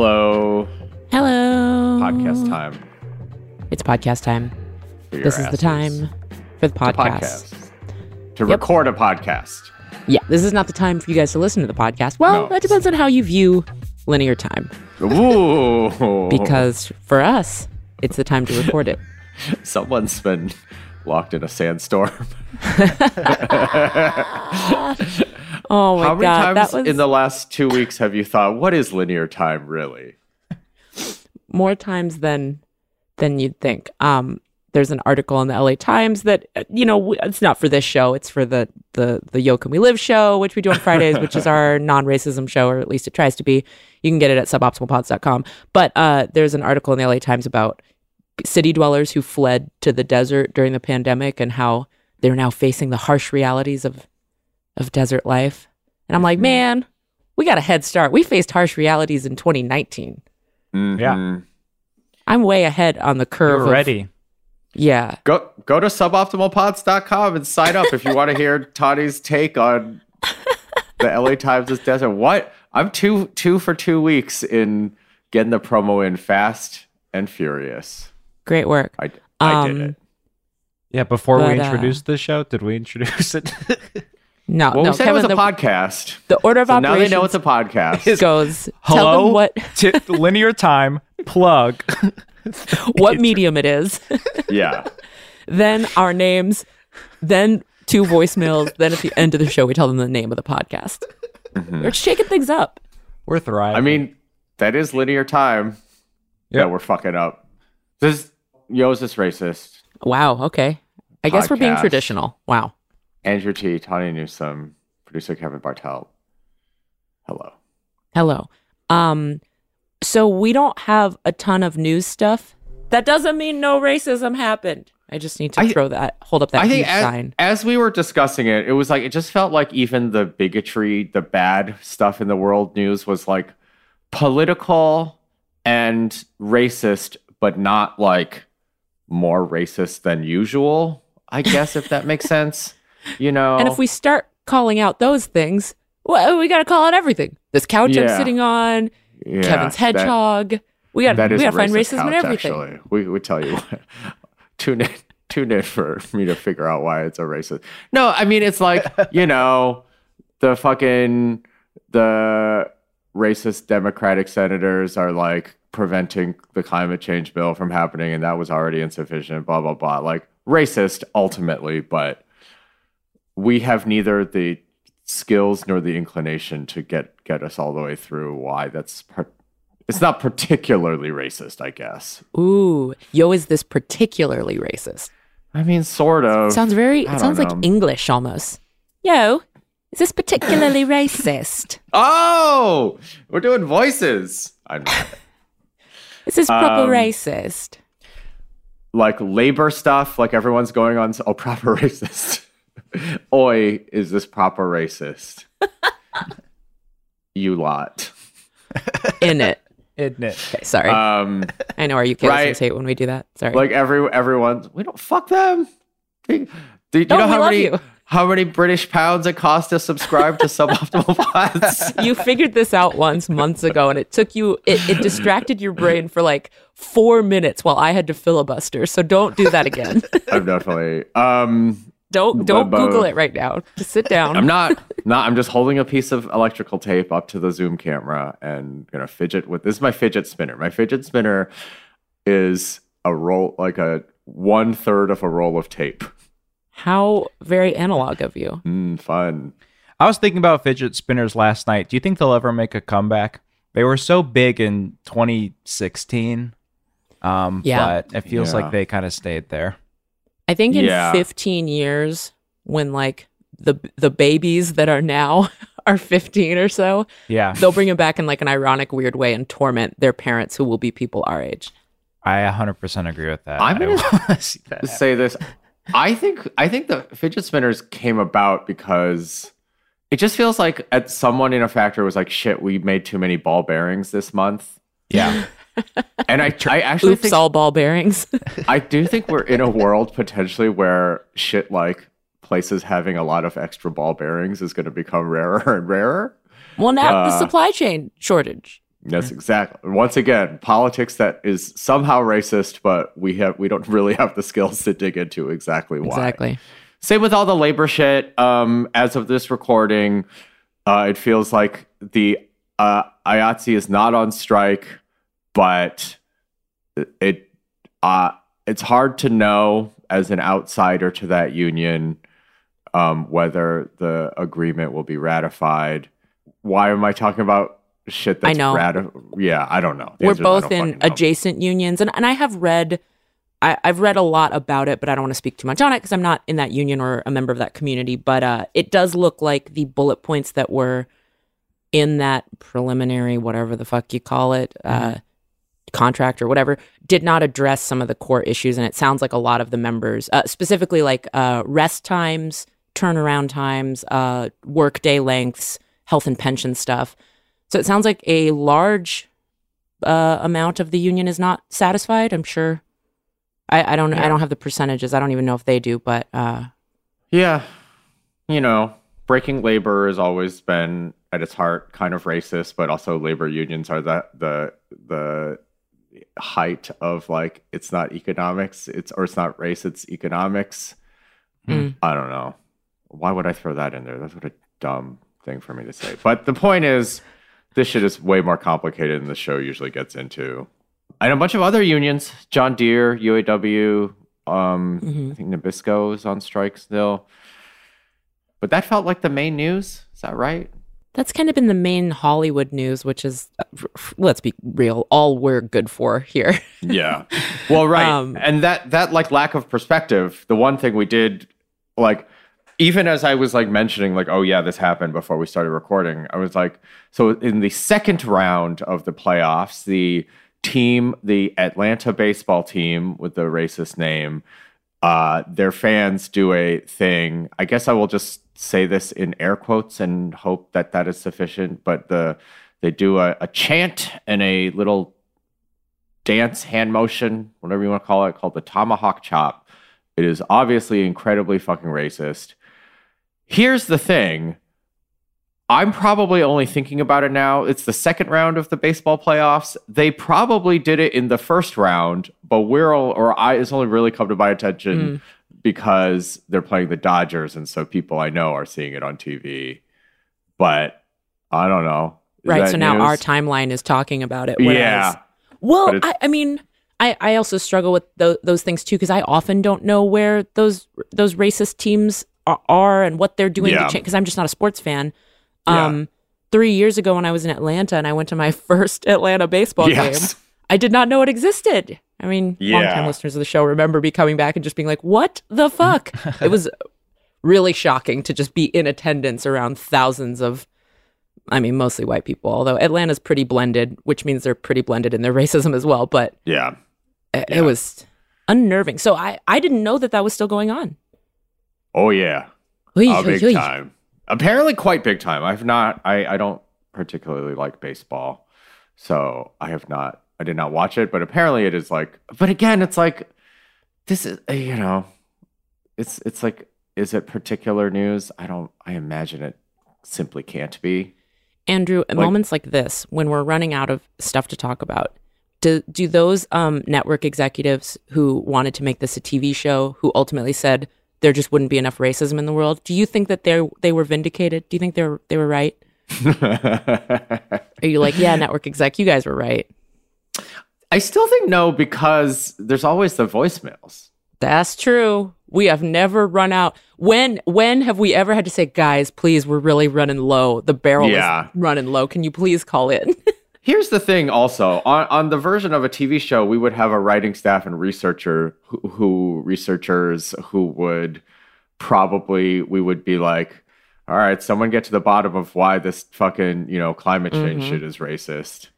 Hello. Hello. Podcast time. It's podcast time. This is the time for the podcast. podcast. To Yep. record a podcast. Yeah, this is not the time for you guys to listen to the podcast. Well, No. that depends on how you view linear time. Ooh. Because for us, it's the time to record it. someone's been locked in a sandstorm. Oh my How many god, times that was in the last two weeks have you thought, what is linear time really? more times than than you'd think. Um, there's an article in the LA Times that you know it's not for this show. It's for the the the Yo Can We Live show, which we do on Fridays, which is our non-racism show, or at least it tries to be. You can get it at suboptimalpods.com. But uh, there's an article in the LA Times about city dwellers who fled to the desert during the pandemic and how they're now facing the harsh realities of of desert life. And I'm like, man, we got a head start. We faced harsh realities in 2019. Mhm. I'm way ahead on the curve. You're of- ready. Yeah. Go go to suboptimalpods.com and sign up if you want to hear Tawny's take on the LA Times' desert. What? I'm two two for two weeks in getting the promo in fast and furious. Great work. I, I did Um, it. Yeah, before But, we uh, introduced the show, did we introduce it? No, Well, no, we said Kevin, it was a the, podcast. the order of So now they know it's a podcast. It goes. Tell Hello? them what T- linear time plug. what medium it is. yeah. then our names. Then two voicemails. then at the end of the show, we tell them the name of the podcast. Mm-hmm. We're shaking things up. We're thriving. I mean, that is linear time Yeah, we're fucking up. This Yo's is racist. Wow. Okay. I guess we're being traditional. Wow. Andrew Ti, Tawny Newsome, producer Kevin Bartelt. Hello. Hello. Um. So we don't have a ton of news stuff. That doesn't mean no racism happened. I just need to I- throw that. Hold up that I think as, sign. as we were discussing it, it was like it just felt like even the bigotry, the bad stuff in the world news was like political and racist, but not like more racist than usual. I guess if that makes sense. You know, And if we start calling out those things, well, we got to call out everything. This couch I'm sitting on, Yeah, Kevin's that- hedgehog. we got we got to find racism in everything. Actually, we would tell you. What. tune in, tune in for me to figure out why it's a racist. No, I mean it's like you know the fucking the racist Democratic senators are like preventing the climate change bill from happening, and that was already insufficient. Blah blah blah. Like racist ultimately, but we have neither the skills nor the inclination to get get us all the way through why that's par- it's not particularly racist i guess Ooh, yo, is this particularly racist? i mean sort of Sounds very. It sounds don't like. English almost. Yo, is this particularly racist? oh we're doing voices i'm. Is this proper Um, racist? like labor stuff like everyone's going on oh proper racist oi is this proper racist you lot In it. In it? Okay, sorry. um I know our UK right. listeners hate when we do that. Sorry. like every everyone's we don't fuck them. They- do you No, know how many you. how many British pounds it cost to subscribe to suboptimal pods? you figured this out once months ago and it took you it, it distracted your brain for like four minutes while i had to filibuster so don't do that again I'm definitely um don't don't But- but- google it right now just sit down I'm not not I'm just holding a piece of electrical tape up to the zoom camera and gonna fidget with this is my fidget spinner. My fidget spinner is a roll like a one third of a roll of tape. how very analog of you Mm, fun. I was thinking about fidget spinners last night. Do you think they'll ever make a comeback? They were so big in 2016. Um, Yeah. but it feels Yeah. like they kind of stayed there. I think in Yeah. 15 years when like the the babies that are now are 15 or so Yeah, they'll bring them back in like an ironic weird way and torment their parents who will be people our age I 100% agree with that. I'm gonna see that. happen. say this. I think I think the fidget spinners came about because it just feels like at someone in a factory was like, "Shit, we made too many ball bearings this month." Yeah, And I, I actually oops think all ball bearings I do think we're in a world potentially where shit like places having a lot of extra ball bearings is going to become rarer and rarer. well now the Uh, supply chain shortage Yes, exactly. Once again, politics that is somehow racist, but we have we don't really have the skills to dig into exactly why. Exactly. Same with all the labor shit. Um, as of this recording, uh, it feels like the uh, IATSE is not on strike, but it uh, it's hard to know as an outsider to that union um, whether the agreement will be ratified. Why am I talking about shit that's I know. rati- yeah, I don't know. The We're answer is I both in know. adjacent unions, and, and I have read, I, I've read a lot about it, but I don't want to speak too much on it because I'm not in that union or a member of that community. But uh, it does look like the bullet points that were in that preliminary, whatever the fuck you call it, uh, contract or whatever, did not address some of the core issues. And it sounds like a lot of the members, uh, specifically like uh, rest times, turnaround times, uh, work day lengths, health and pension stuff. So it sounds like a large uh, amount of the union is not satisfied. I'm sure. I, I don't. I don't have the percentages. I don't even know if they do. But uh, Yeah. You know, breaking labor has always been at its heart kind of racist, but also labor unions are the the the height of like it's not economics, it's or it's not race, it's economics. Mm. I don't know. Why would I throw that in there? That's what a dumb thing for me to say. But the point is this shit is way more complicated than the show usually gets into. And a bunch of other unions, John Deere, UAW, um, Mhm. I think Nabisco is on strike still. But that felt like the main news. Is that right? That's kind of been the main Hollywood news, which is, let's be real, all we're good for here. Yeah. Well, right. Um, and that that like lack of perspective, the one thing we did like even as I was like mentioning like oh yeah, this happened before we started recording, I was like so in the second round of the playoffs, the team, the Atlanta baseball team with the racist name, uh their fans do a thing. I guess I will just say this in air quotes and hope that that is sufficient, but the they do a, a chant and a little dance hand motion, whatever you want to call it, called the tomahawk chop. It is obviously incredibly fucking racist. Here's the thing. I'm probably only thinking about it now. It's the second round of the baseball playoffs. They probably did it in the first round, but we're all, or I, it's only really come to my attention mm. Because they're playing the Dodgers, and so people I know are seeing it on TV. But I don't know. Is right. So now news? our timeline is talking about it. whereas- yeah, Well, I, I mean, I, I also struggle with tho- those things too because I often don't know where those those racist teams are, are and what they're doing Yeah. because I'm just not a sports fan. Yeah. Um, three years ago when I was in Atlanta and I went to my first Atlanta baseball yes. game, I did not know it existed. I mean, Yeah. longtime listeners of the show remember me coming back and just being like, "What the fuck?" it was really shocking to just be in attendance around thousands of I mean, mostly white people, although Atlanta's pretty blended, which means they're pretty blended in their racism as well. But Yeah. it, Yeah. it was unnerving. So I, I didn't know that that was still going on. Oh yeah. Oy, Uh, oy, big oy. time. Apparently, quite big time. I've not. I I don't particularly like baseball, so I have not. I did not watch it, but apparently it is like. But again, it's like this is uh, you know, it's it's like is it particular news? I don't. I imagine it simply can't be. Andrew, at Like- moments like this, when we're running out of stuff to talk about, do do those um, network executives who wanted to make this a TV show, who ultimately said there just wouldn't be enough racism in the world, do you think that they they were vindicated? Do you think they were they were right? Are you like, yeah, network exec, you guys were right? I still think no because there's always the voicemails. That's true. We have never run out. When when have we ever had to say, guys, please, we're really running low. The barrel Yeah. is running low. Can you please call in? Here's the thing also on, on the version of a TV show, we would have a writing staff and researcher who, who researchers who would probably we would be like, all right, someone get to the bottom of why this fucking, you know, climate change Mhm. shit is racist.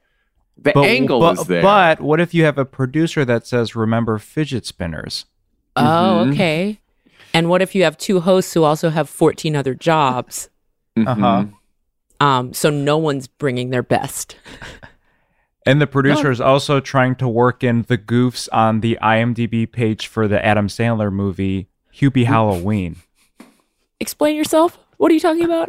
The But, angle but, is there. but what if you have a producer that says, "Remember fidget spinners"? oh, Mhm. okay. And what if you have two hosts who also have 14 other jobs? Mhm. Uh-huh. Um, so no one's bringing their best. And the producer is also trying to work in the goofs on the IMDb page for the Adam Sandler movie Hubie Halloween. Explain yourself. What are you talking about?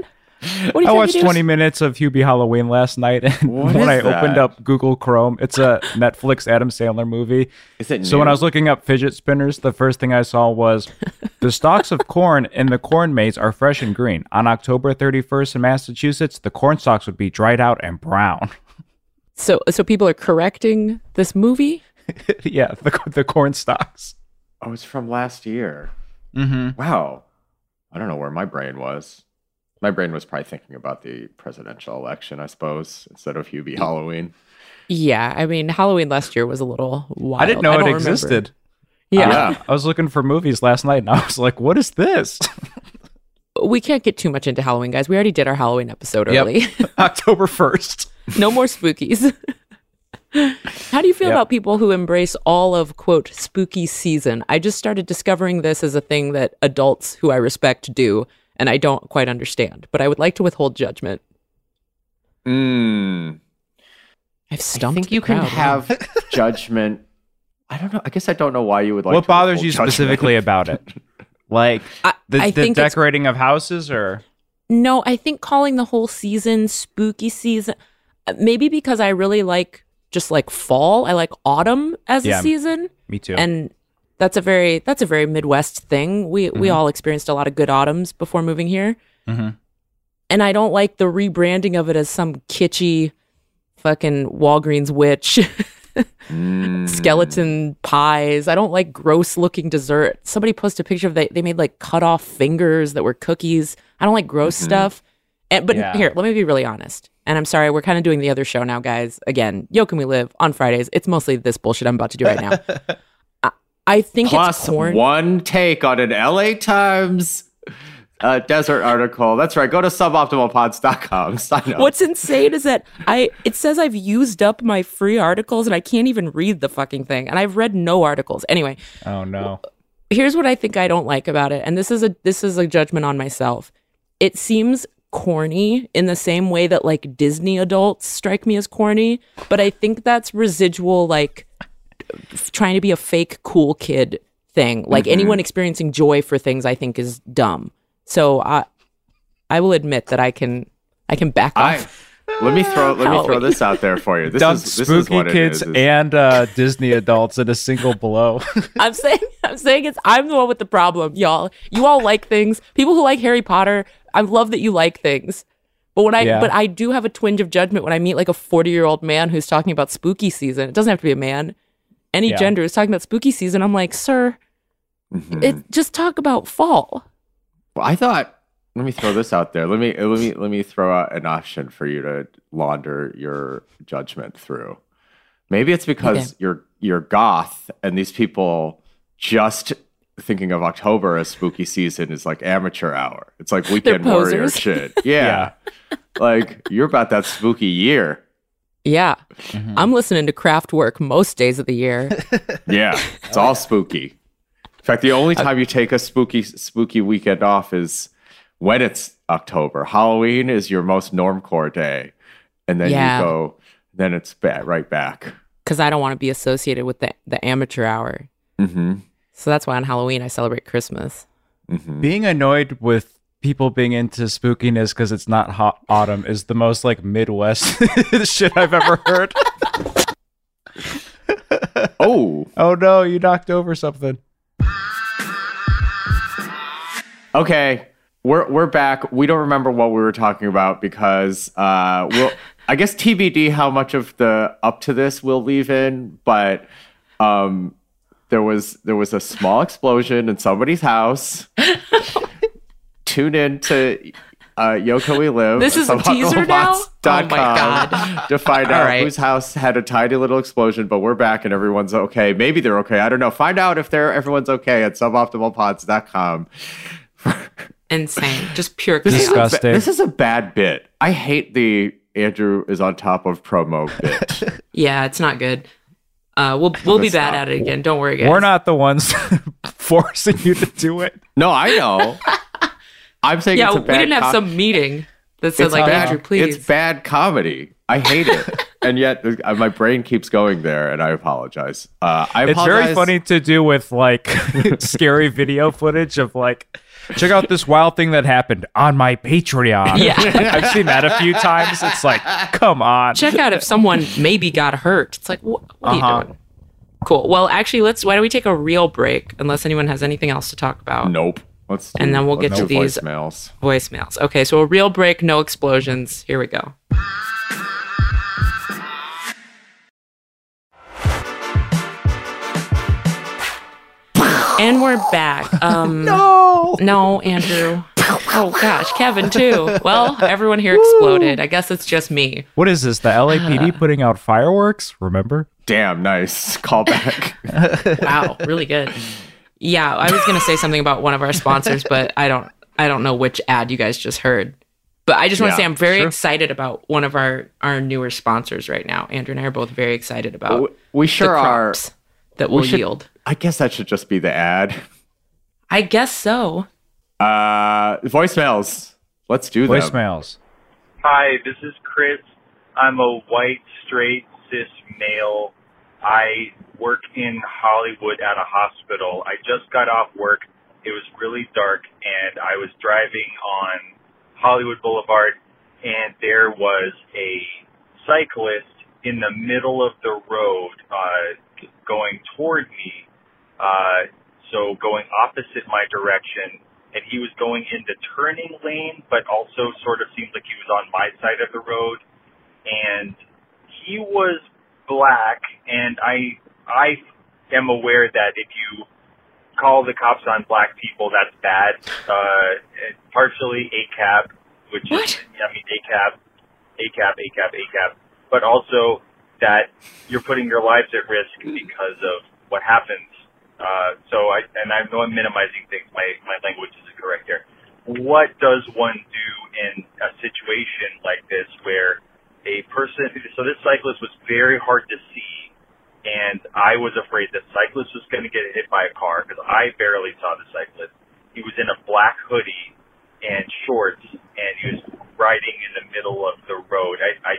What you I watched 20 minutes of Hubie Halloween last night, and What when I that? opened up Google Chrome, it's a Netflix Adam Sandler movie. Is it So when? I was looking up fidget spinners, the first thing I saw was the stalks of corn in the corn maze are fresh and green. On October 31st in Massachusetts, the corn stalks would be dried out and brown. So, so people are correcting this movie. yeah, the the corn stalks. Oh, it's from last year. Mm-hmm. Wow. I don't know where my brain was. My brain was probably thinking about the presidential election, I suppose, instead of Hubie Halloween. Yeah, I mean, Halloween last year was a little wild. I didn't know don't it remember. existed. Yeah. Yeah. I was looking for movies last night, and I was like, "What is this?" we can't get too much into Halloween, guys. We already did our Halloween episode Yep. early. October 1st. no more spookies. How do you feel Yep. about people who embrace all of quote spooky season? I just started discovering this as a thing that adults who I respect do, and I don't quite understand. But I would like to withhold judgment. Mm. I've I stumped. think the you can crowd. have judgment. I don't know. I guess I don't know why you would like what to bothers you judgment. specifically about it? Like I, the, I the decorating of houses, or No, I think calling the whole season spooky season, uh, maybe because I really like just like fall. I like autumn as Yeah. a season, me too. and that's a very that's a very Midwest thing. We we Mm-hmm. all experienced a lot of good autumns before moving here, Mhm. and I don't like the rebranding of it as some kitschy fucking Walgreens witch. Mm. skeleton pies. I don't like gross looking dessert. Somebody posted a picture of they they made like cut off fingers that were cookies. I don't like gross stuff. And but Yeah. here, let me be really honest. And I'm sorry, we're kind of doing the other show now, guys. Again, Yo Can We Live on Fridays. It's mostly this bullshit I'm about to do right now. I, I think Plus it's corn. one take on an LA Times uh, desert article. That's right. Go to suboptimalpods.com. Sign up. What's insane is that I it says I've used up my free articles and I can't even read the fucking thing. And I've read no articles. Anyway, oh no, here's what I think I don't like about it, and this is a this is a judgment on myself. It seems corny in the same way that like Disney adults strike me as corny, but I think that's residual like f- trying to be a fake cool kid thing. Like anyone experiencing joy for things I think is dumb. So I I will admit that I can I can back I off. let me throw let me throw this out there for you. This dump is this is spooky what kids is, is- and uh, Disney adults in a single blow. I'm saying I'm saying it's I'm the one with the problem, y'all. You all like things. People who like Harry Potter, I love that you like things. But when I Yeah. but I do have a twinge of judgment when I meet like a 40-year-old man who's talking about spooky season. It doesn't have to be a man. Any Yeah. gender is talking about spooky season. I'm like, "Sir, Mhm. it just talk about fall." Well, I thought let me throw this out there. Let me let me let me throw out an option for you to launder your judgment through. Maybe it's because Okay. you're you're goth and these people just thinking of October as spooky season is like amateur hour. It's like weekend warrior posers. shit. Yeah. like you're about that spooky year. Yeah. I'm listening to Kraftwerk most days of the year. Yeah. It's all spooky. In fact, the only time you take a spooky spooky weekend off is when it's October. Halloween is your most normcore day, and then Yeah. you go. Then it's ba- right back. Cuz I don't want to be associated with the the amateur hour. Mm-hmm. So that's why on Halloween I celebrate Christmas. Mm-hmm. being annoyed with people being into spookiness because it's not hot autumn is the most like Midwest shit I've ever heard. Oh, oh no, you knocked over something. okay. We're we're back. We don't remember what we were talking about because uh, we'll. I guess TBD how much of the up to this we'll leave in, but um, there was there was a small explosion in somebody's house. Tune in to uh, Yo Can We Live. This is a teaser now? Oh my God. To find out right. whose house had a tiny little explosion, but we're back and everyone's okay. Maybe they're okay. I don't know. Find out if they're everyone's okay at suboptimalpods.com. Insane. Just pure This is, a, ba- Disgusting. this is a bad bit. I hate the Andrew is on top of promo bit. Yeah, it's not good. Uh, we'll we'll be bad stop. at it again. Don't worry, guys. We're not the ones forcing you to do it. no, I know. I'm saying Yeah, it's a we didn't have com- some meeting that said it's like bad, Andrew, please. It's bad comedy. I hate it. and yet uh, my brain keeps going there, and I apologize. Uh, I It's very funny to do with like scary video footage of like, check out this wild thing that happened on my Patreon. Yeah. I've seen that a few times. It's like, come on. Check out if someone maybe got hurt. It's like, wh- what are Uh-huh. you doing? Cool. Well, actually, let's. Why don't we take a real break? Unless anyone has anything else to talk about. Nope. Let's do, And then we'll get do to these- voicemails. Voicemails. Okay, so a real break, no explosions. Here we go. And we're back. Um, no, no, Andrew. Oh gosh, Kevin too. Well, everyone here exploded. I guess it's just me. What is this? The LAPD putting out fireworks? Remember? Damn, nice callback. Wow, really good. Yeah, I was gonna say something about one of our sponsors, but I don't. I don't know which ad you guys just heard. But I just want to Yeah, say I'm very sure. excited about one of our our newer sponsors right now. Andrew and I are both very excited about we, we the sure are. that will should- yield. I guess that should just be the ad. I guess so. Uh, voicemails. Let's do them. Voicemails. Hi, this is Chris. I'm a white, straight, cis male. I work in Hollywood at a hospital. I just got off work. It was really dark, and I was driving on Hollywood Boulevard, and there was a cyclist in the middle of the road uh, going toward me, uh, so going opposite my direction and he was going in the turning lane, but also sort of seemed like he was on my side of the road. And he was black, and I I am aware that if you call the cops on black people, that's bad. Uh, partially ACAB, which What? is I mean ACAB, ACAB, ACAB, ACAB, but also that you're putting your lives at risk because of what happens uh, so I, and I know I'm minimizing things. My, my language isn't correct here. What does one do in a situation like this where a person, so this cyclist was very hard to see and I was afraid the cyclist was going to get hit by a car because I barely saw the cyclist. He was in a black hoodie and shorts and he was riding in the middle of the road. I, I,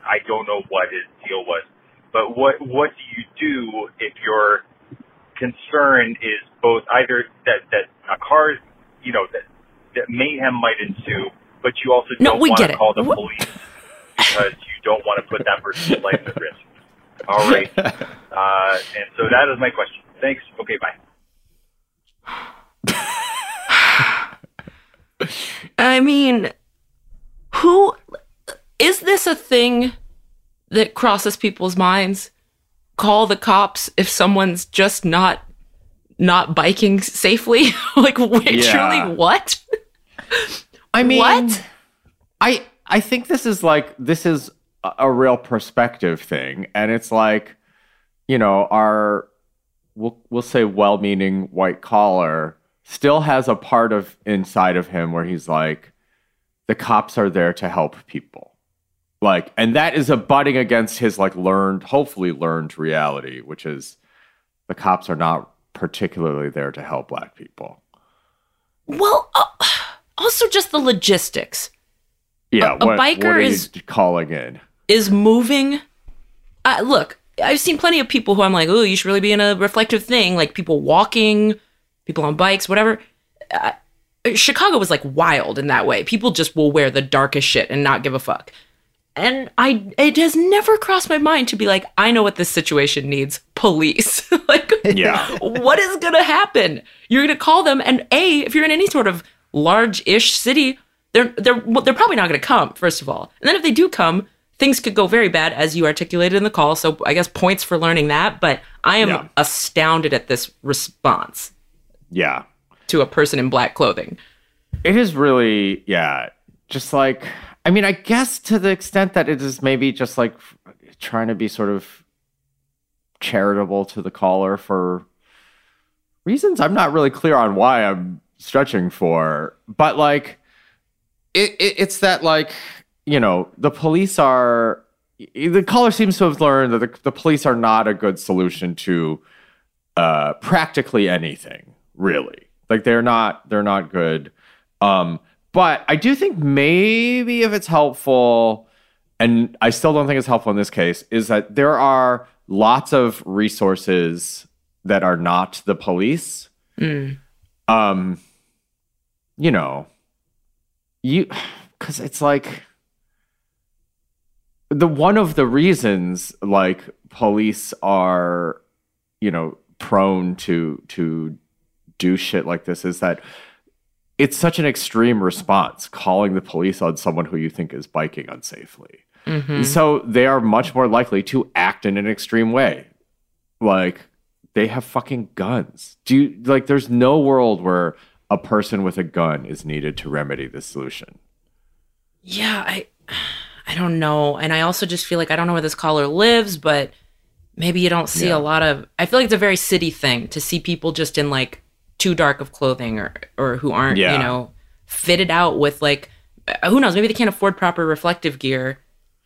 I don't know what his deal was, but what, what do you do if you're concern is both either that that a car, you know, that that mayhem might ensue, but you also No, don't want to call the police because you don't want to put that person's life at risk. All right, uh, and so that is my question. Thanks. Okay, bye. I mean, who is this a thing that crosses people's minds? Call the cops if someone's just not not biking safely? like wait, Yeah. truly what? I mean, What? I I think this is like this is a, a real perspective thing, and it's like, you know, our we'll we'll say well-meaning white collar still has a part of inside of him where he's like, the cops are there to help people, like, and that is abutting against his like learned, hopefully learned reality, which is the cops are not particularly there to help black people. Well, uh, also just the logistics. Yeah, A- a what, biker what is- calling in? is moving. Uh, look, I've seen plenty of people who I'm like, oh, you should really be in a reflective thing, like people walking, people on bikes, whatever. Uh, Chicago was like wild in that way. People just will wear the darkest shit and not give a fuck. And I, it has never crossed my mind to be like, I know what this situation needs. Police. like, Yeah. what is gonna happen? You're gonna call them, and a, if you're in any sort of large-ish city, they're they're well, they're probably not gonna come. First of all, and then if they do come, things could go very bad, as you articulated in the call. So I guess points for learning that. But I am Yeah. astounded at this response Yeah. to a person in black clothing. It is really, yeah, just like, I mean, I guess to the extent that it is maybe just like trying to be sort of charitable to the caller for reasons I'm not really clear on why I'm stretching for. But like, it, it it's that like, you know, the police are, the caller seems to have learned that the, the police are not a good solution to uh, practically anything, really. Like they're not, they're not good. Um, but I do think maybe if it's helpful, and I still don't think it's helpful in this case, is that there are lots of resources that are not the police. Mm. Um, you know, you because it's like the one of the reasons like police are, you know, prone to to do shit like this is that it's such an extreme response calling the police on someone who you think is biking unsafely. Mhm. So they are much more likely to act in an extreme way. Like they have fucking guns. Do you like there's no world where a person with a gun is needed to remedy this solution. Yeah, I I don't know. And I also just feel like I don't know where this caller lives, but maybe you don't see Yeah. a lot of I feel like it's a very city thing to see people just in like too dark of clothing or or who aren't, Yeah. you know, fitted out with like uh, who knows, maybe they can't afford proper reflective gear,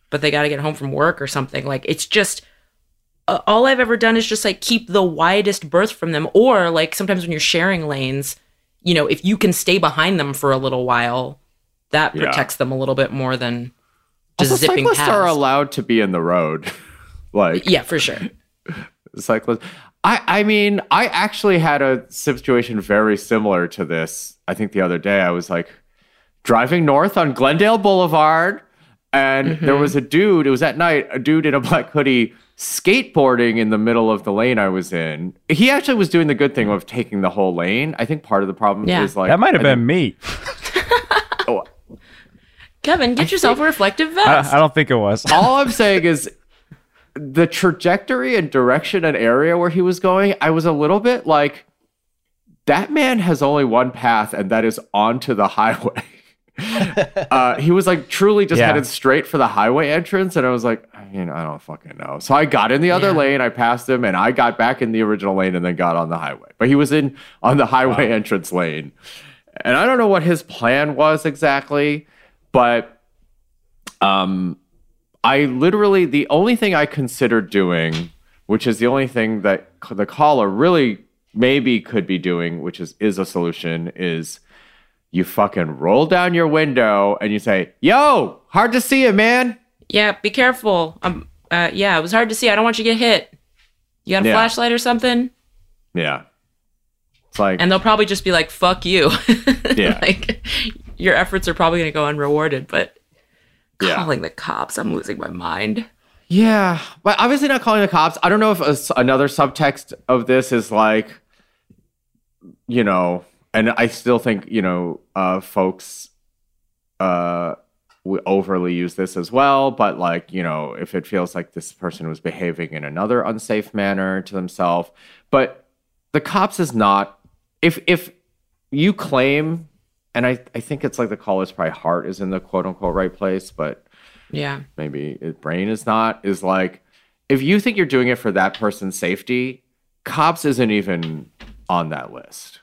but they got to get home from work or something. Like it's just uh, all I've ever done is just like keep the widest berth from them or like sometimes when you're sharing lanes, you know, if you can stay behind them for a little while, that Yeah. protects them a little bit more than just Also, zipping cyclists past. are allowed to be in the road. like yeah, for sure. cyclists. I, I mean, I actually had a situation very similar to this. I think the other day I was like driving north on Glendale Boulevard, and there mm-hmm. was a dude, it was at night, a dude in a black hoodie skateboarding in the middle of the lane I was in. He actually was doing the good thing of taking the whole lane. I think part of the problem Yeah. is like that might have been me. oh, Kevin, get yourself a reflective I, vest. I don't think it was. all I'm saying is the trajectory and direction and area where he was going, I was a little bit like, that man has only one path, and that is onto the highway. uh, he was like truly just Yeah. headed straight for the highway entrance, and I was like, I mean, I don't fucking know. So I got in the other Yeah. lane, I passed him, and I got back in the original lane, and then got on the highway. But he was in on the highway entrance lane, and I don't know what his plan was exactly, but um, I literally the only thing I considered doing, which is the only thing that the caller really maybe could be doing, which is is a solution, is you fucking roll down your window and you say, "Yo, hard to see you, man." yeah, be careful. Um, uh, yeah, it was hard to see. I don't want you to get hit. You got a Yeah. flashlight or something? Yeah, it's like And they'll probably just be like, "Fuck you." Yeah. like your efforts are probably going to go unrewarded. But Yeah. calling the cops, I'm losing my mind. Yeah, but obviously not calling the cops. I don't know if a another subtext of this is like, you know, and I still think you know, uh, folks, uh, we overly use this as well. But like, you know, if it feels like this person was behaving in another unsafe manner to themselves, but the cops is not. If if you claim, and I I think it's like the caller's probably heart is in the quote unquote right place, but Yeah. maybe his brain is not is like if you think you're doing it for that person's safety cops isn't even on that list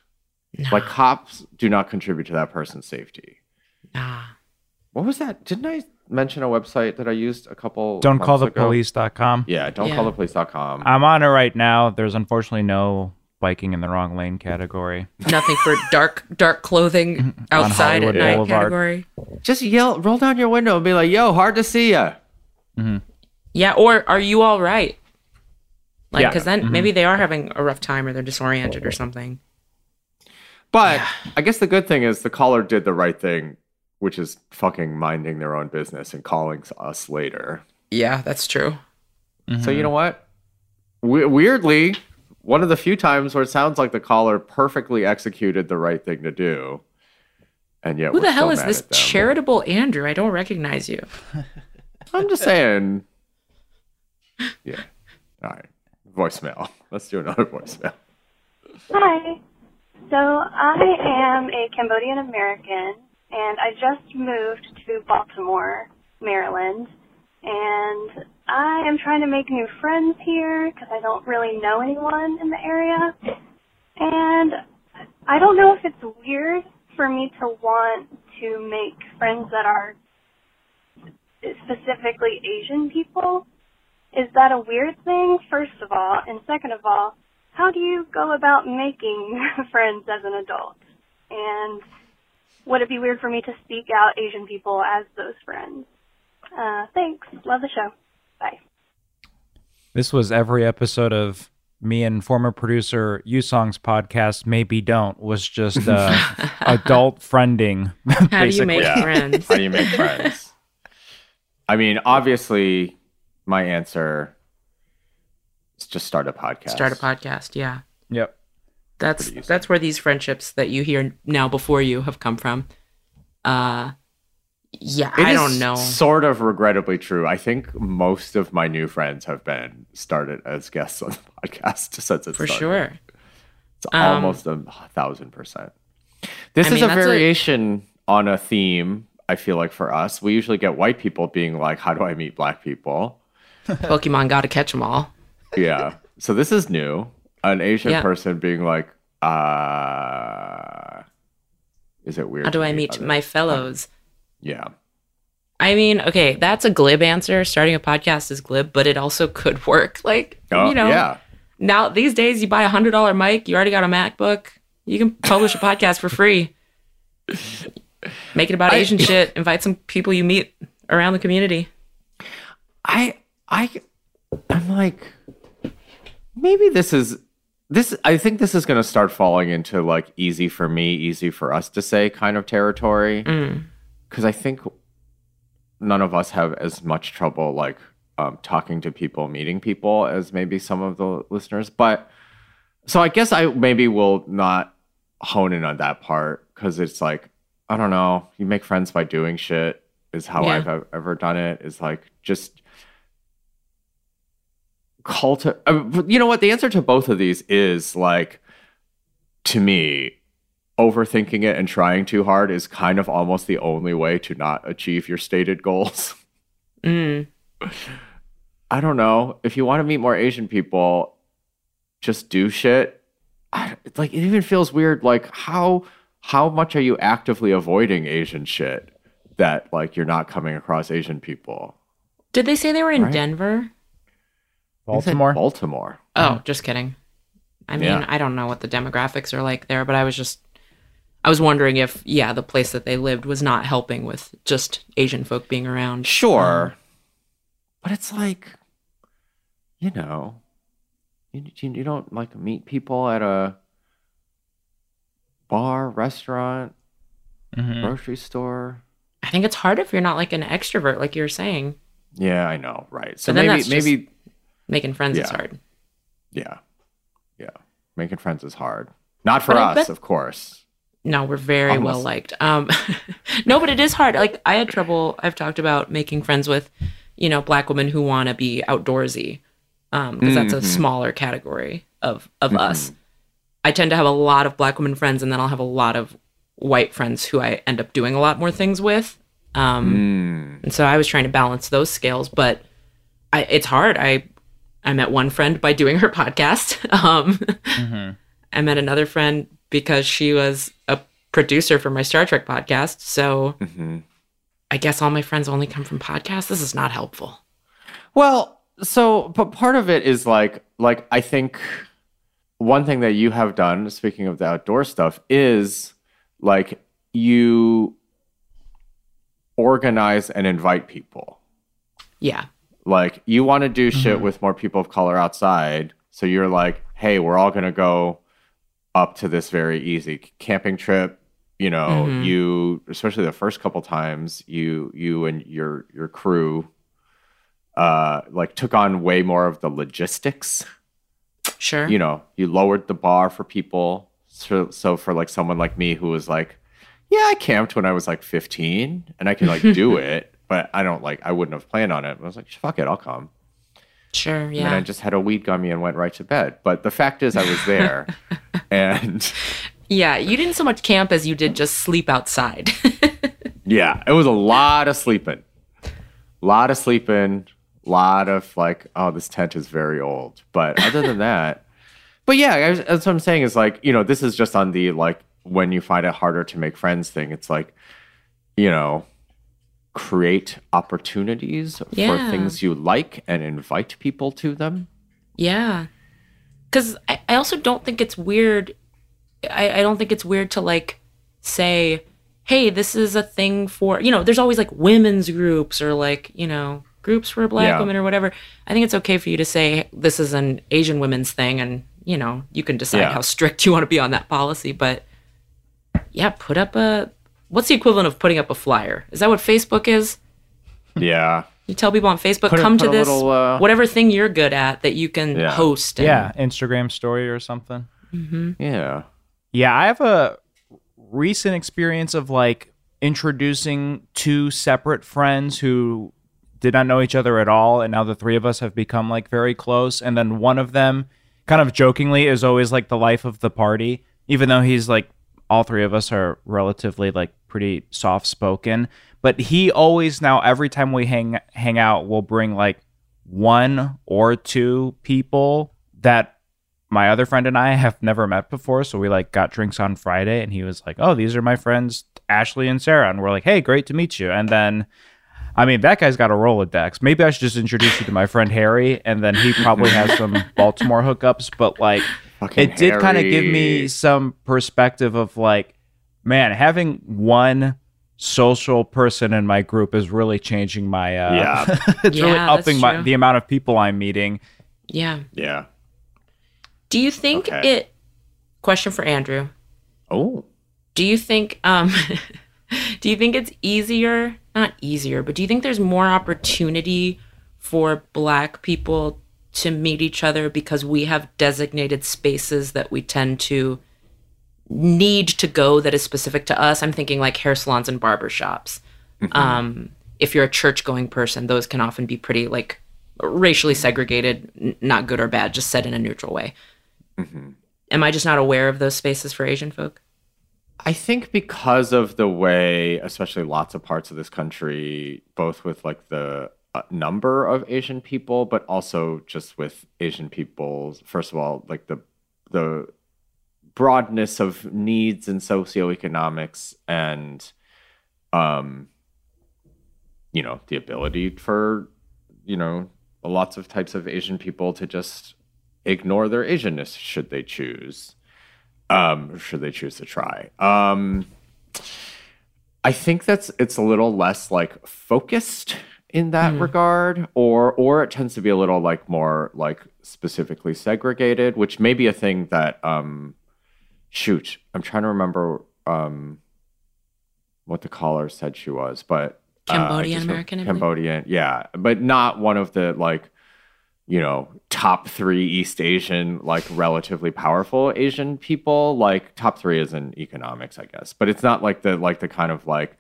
like cops do not contribute to that person's safety Nah. what was that didn't i mention a website that i used a couple Don't call the months ago? police.com. yeah don't Yeah. call the police.com I'm on it right now. There's unfortunately no biking in the wrong lane category. Nothing for dark dark clothing outside at night Boulevard. category. just yell roll down your window and be like yo hard to see ya mm-hmm. Yeah, or are you all right? Like, Yeah. because then mm-hmm. maybe they are having a rough time or they're disoriented or something. But i guess the good thing is the caller did the right thing which is fucking minding their own business and calling us later Yeah, that's true. So you mm-hmm. know what? We- weirdly, one of the few times where it sounds like the caller perfectly executed the right thing to do, and yet Who the hell is this charitable Andrew? I don't recognize you. I'm just saying. Yeah. All right. Voicemail. Let's do another voicemail. Hi. So I am a Cambodian American, and I just moved to Baltimore, Maryland, and I am trying to make new friends here because I don't really know anyone in the area. And I don't know if it's weird for me to want to make friends that are specifically Asian people. Is that a weird thing, first of all? And second of all, how do you go about making friends as an adult? And would it be weird for me to seek out Asian people as those friends? Uh, thanks. Love the show. Bye. This was every episode of me and former producer Songs podcast. Maybe don't was just uh, adult friending. How do you make Yeah. friends? How do you make friends? I mean, obviously, my answer is just start a podcast. Start a podcast. Yeah. Yep. That's that's where these friendships that you hear now before you have come from. Uh yeah, It I don't know. Sort of regrettably true. I think most of my new friends have been started as guests on the podcast since it for started. sure. It's Um, almost a thousand percent. This I is mean, a that's a- variation on a theme. I feel like for us, we usually get white people being like, "How do I meet black people?" Pokemon got to catch them all. Yeah. so this is new. An Asian Yeah. person being like, "Uh, is it weird?" How do I meet my fellows? Yeah. I mean, okay, that's a glib answer. Starting a podcast is glib, but it also could work. Like, Oh, you know, yeah. now these days you buy a hundred dollar mic, you already got a MacBook, you can publish a podcast for free. Make it about I- Asian shit. Invite some people you meet around the community. I I I'm like maybe this is this I think this is going to start falling into like easy for me, easy for us to say kind of territory Mm. cuz I think none of us have as much trouble like um, talking to people, meeting people as maybe some of the listeners, but so I guess I maybe will not hone in on that part cuz it's like I don't know, you make friends by doing shit is how Yeah. I've ever done it is like just culti- uh, you know what the answer to both of these is like to me overthinking it and trying too hard is kind of almost the only way to not achieve your stated goals Mm. i don't know if you want to meet more asian people just do shit I, like it even feels weird like how how much are you actively avoiding asian shit that like you're not coming across asian people Did they say they were in Right. Denver? I Baltimore. baltimore Oh, just kidding. I mean, Yeah. I don't know what the demographics are like there, but I was just I was wondering if yeah, the place that they lived was not helping with just Asian folk being around. Sure. but it's like, you know, you, you, you don't like meet people at a bar, restaurant, Mhm. grocery store. I think it's hard if you're not like an extrovert like you were saying. Yeah, I know. Right. So But then maybe, just- maybe, Making friends is hard. yeah. Yeah. Making friends is hard. Not for But us, bet- of course. No, we're very well liked. Um, no, but it is hard. Like I had trouble. I've talked about making friends with, you know, black women who want to be outdoorsy, because that's a Mhm. smaller category of of us. I tend to have a lot of black women friends, and then I'll have a lot of white friends who I end up doing a lot more things with. Um, Mm. and so I was trying to balance those scales, but I, it's hard. I I met one friend by doing her podcast. Um, Mhm. I met another friend because she was a producer for my Star Trek podcast. So hmm I guess all my friends only come from podcasts. This is not helpful. Well, so but part of it is like like I think one thing that you have done, speaking of the outdoor stuff, is like you organize and invite people. Yeah. Like you want to do shit with more people of color outside, so you're like, "Hey, we're all going to go up to this very easy camping trip." You know, Mhm. you especially the first couple times, you you and your your crew uh like took on way more of the logistics Sure. you know you lowered the bar for people so, so for like someone like me who was like yeah i camped when i was like 15 and i can like do it but i don't like i wouldn't have planned on it i was like fuck it i'll come sure. Yeah. And i just had a weed gummy and went right to bed but the fact is i was there and Yeah. You didn't so much camp as you did just sleep outside. yeah it was a lot of sleeping a lot of sleeping a lot of like oh this tent is very old but other than that but yeah I was- that's what i'm saying is like you know this is just on the like when you find it harder to make friends thing it's like you know create opportunities Yeah. for things you like and invite people to them Yeah. Because I, I also don't think it's weird. I, I don't think it's weird to like say, hey, this is a thing for, you know, there's always like women's groups or like, you know, groups for black Yeah. women or whatever. I think it's okay for you to say this is an Asian women's thing and, you know, you can decide Yeah. how strict you want to be on that policy, but yeah, put up a what's the equivalent of putting up a flyer? Is that what Facebook is? Yeah. You tell people on Facebook, Put come put to this little, uh, whatever thing you're good at that you can Yeah. host. And, Yeah, Instagram story or something. Yeah. Yeah, I have a recent experience of like introducing two separate friends who did not know each other at all and now the three of us have become like very close and then one of them kind of jokingly is always like the life of the party even though he's like all three of us are relatively like pretty soft spoken but he always now every time we hang hang out will bring like one or two people that my other friend and I have never met before. So we like got drinks on Friday and he was like, Oh, these are my friends, Ashley and Sarah. And we're like, Hey, great to meet you. And then, I mean, that guy's got a Rolodex. Maybe I should just introduce you to my friend Harry. And then he probably has some Baltimore hookups. But like, Fucking it did kind of give me some perspective of like, man, having one social person in my group is really changing my, uh, Yeah. it's really Yeah, that's upping my, the amount of people I'm meeting. Yeah. Yeah. Do you think Okay. it question for Andrew? Oh. Do you think um do you think it's easier, not easier, but do you think there's more opportunity for black people to meet each other because we have designated spaces that we tend to need to go that is specific to us? I'm thinking like hair salons and barber shops. Um if you're a church going person, those can often be pretty like racially segregated, n- not good or bad, just said in a neutral way. Am I just not aware of those spaces for Asian folk? I think because of the way, especially lots of parts of this country, both with like the uh, number of Asian people, but also just with Asian people's, first of all, like the the broadness of needs and socioeconomics and um you know the ability for you know lots of types of asian people to just ignore their asianness should they choose um should they choose to try. Um i think that's it's a little less like focused in that regard or or it tends to be a little like more like specifically segregated which may be a thing that um shoot i'm trying to remember um what the caller said she was but uh, Cambodian just- American, cambodian yeah but not one of the like you know top three east asian like relatively powerful asian people like top three is in economics i guess but it's not like the like the kind of like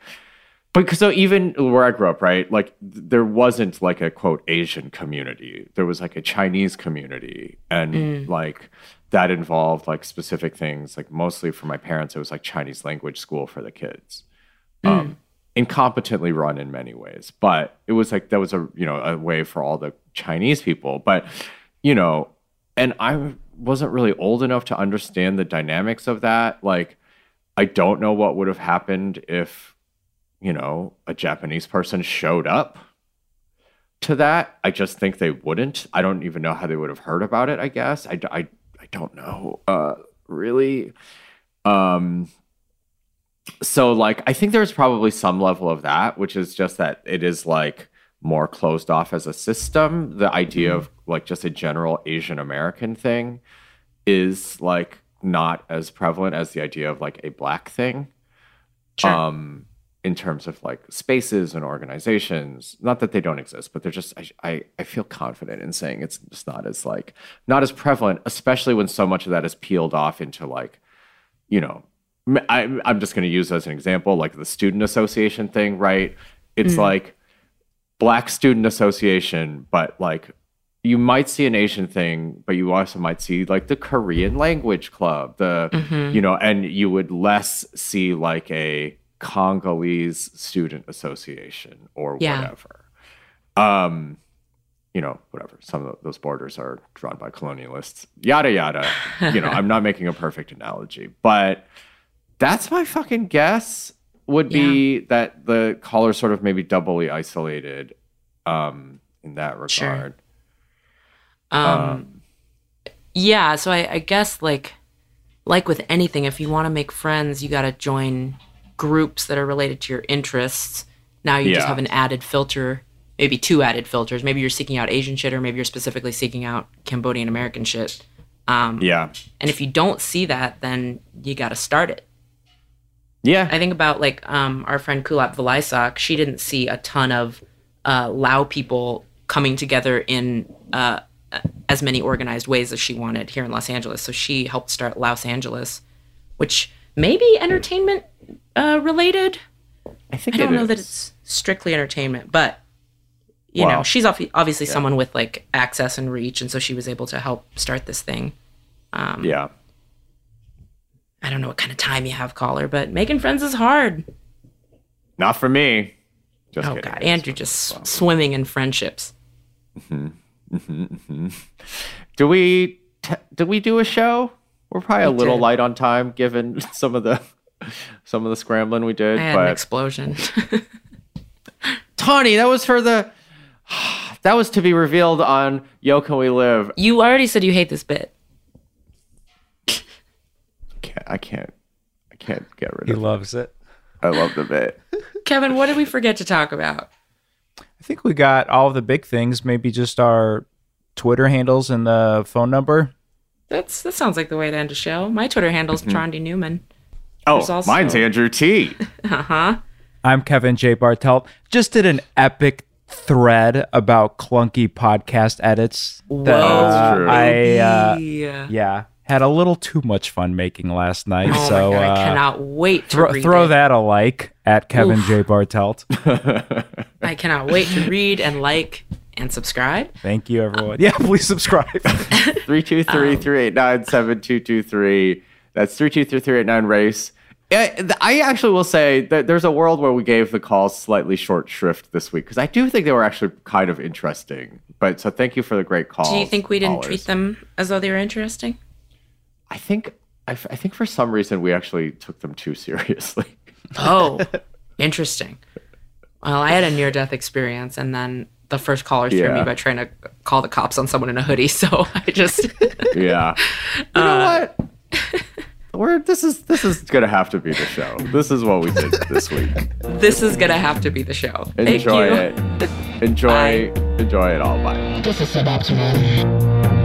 but so even where I grew up, right? Like there wasn't like a quote Asian community. There was like a Chinese community, and like that involved like specific things. Like mostly for my parents, it was like Chinese language school for the kids. Um, incompetently run in many ways, but it was like that was a you know a way for all the Chinese people. But you know, and I wasn't really old enough to understand the dynamics of that. Like I don't know what would have happened if you know, a Japanese person showed up to that. I just think they wouldn't. I don't even know how they would have heard about it, I guess. I, I, I don't know. Uh, really. Um, so, like, I think there's probably some level of that, which is just that it is like more closed off as a system. The idea of like just a general Asian American thing is like not as prevalent as the idea of like a black thing Sure. um, in terms of like spaces and organizations. Not that they don't exist, but they're just I, I I feel confident in saying it's just not as like not as prevalent, especially when so much of that is peeled off into like, you know, I'm just going to use as an example like the student association thing, right? It's mm. like Black Student Association, but like you might see an Asian thing, but you also might see like the Korean language club, the mm-hmm. you know, and you would less see like a Congolese student association or Yeah. whatever. Um, you know, whatever. Some of those borders are drawn by colonialists. Yada yada. you know, I'm not making a perfect analogy, but that's my fucking guess would be that the caller sort of maybe doubly isolated um in that regard. Sure. Um, yeah, so I, I guess like like with anything, if you want to make friends, you got to join groups that are related to your interests. Now you just have an added filter, maybe two added filters. Maybe you're seeking out Asian shit, or maybe you're specifically seeking out Cambodian American shit. Um, Yeah. And if you don't see that, then you got to start it. Yeah. I think about like um, our friend Kulap Vilaysack. She didn't see a ton of uh, Lao people coming together in uh, as many organized ways as she wanted here in Los Angeles. So she helped start Lao Angeles, which may be entertainment uh, related. I think I don't know that it's strictly entertainment, but you Wow. know, she's obvi- obviously someone with like access and reach, and so she was able to help start this thing. Um, Yeah. I don't know what kind of time you have, caller, but making friends is hard. Not for me. Just Oh kidding. God, Andrew just swimming in friendships. Do we t- do we do a show? We're probably a little did. light on time given some of the some of the scrambling we did. I had an explosion. Tawny, that was for the that was to be revealed on Yo Can We Live. you already said you hate this bit. Can't, I can't I can't get rid He of it. He loves it. I love the bit. Kevin, what did we forget to talk about? I think we got all of the big things. Maybe just our Twitter handles and the phone number. That's that sounds like the way to end a show. My Twitter handle's mm-hmm. Trondy Newman. Oh, also- mine's Andrew Ti Uh huh. I'm Kevin J. Bartelt. Just did an epic thread about clunky podcast edits. that, Whoa. True. I uh, yeah. yeah had a little too much fun making last night. Oh so my god, uh, I cannot wait to thro- read throw it. that a like at Kevin J. Bartelt. I cannot wait to read and like and subscribe. Thank you, everyone. Yeah, please subscribe. 323-389-7223. That's 323-389 race. I, th- I actually will say that there's a world where we gave the calls slightly short shrift this week because I do think they were actually kind of interesting. But so thank you for the great calls. Do you think we didn't callers. treat them as though they were interesting? I think I, f- I think for some reason we actually took them too seriously. Oh, interesting. Well, I had a near death experience, and then the first caller threw Yeah. me by trying to call the cops on someone in a hoodie. So I just, yeah. You know uh, what? We're this is this is gonna have to be the show. This is what we did this week. this is going to have to be the show. Thank Enjoy you. it. Enjoy enjoy it all. Bye. This is suboptimal.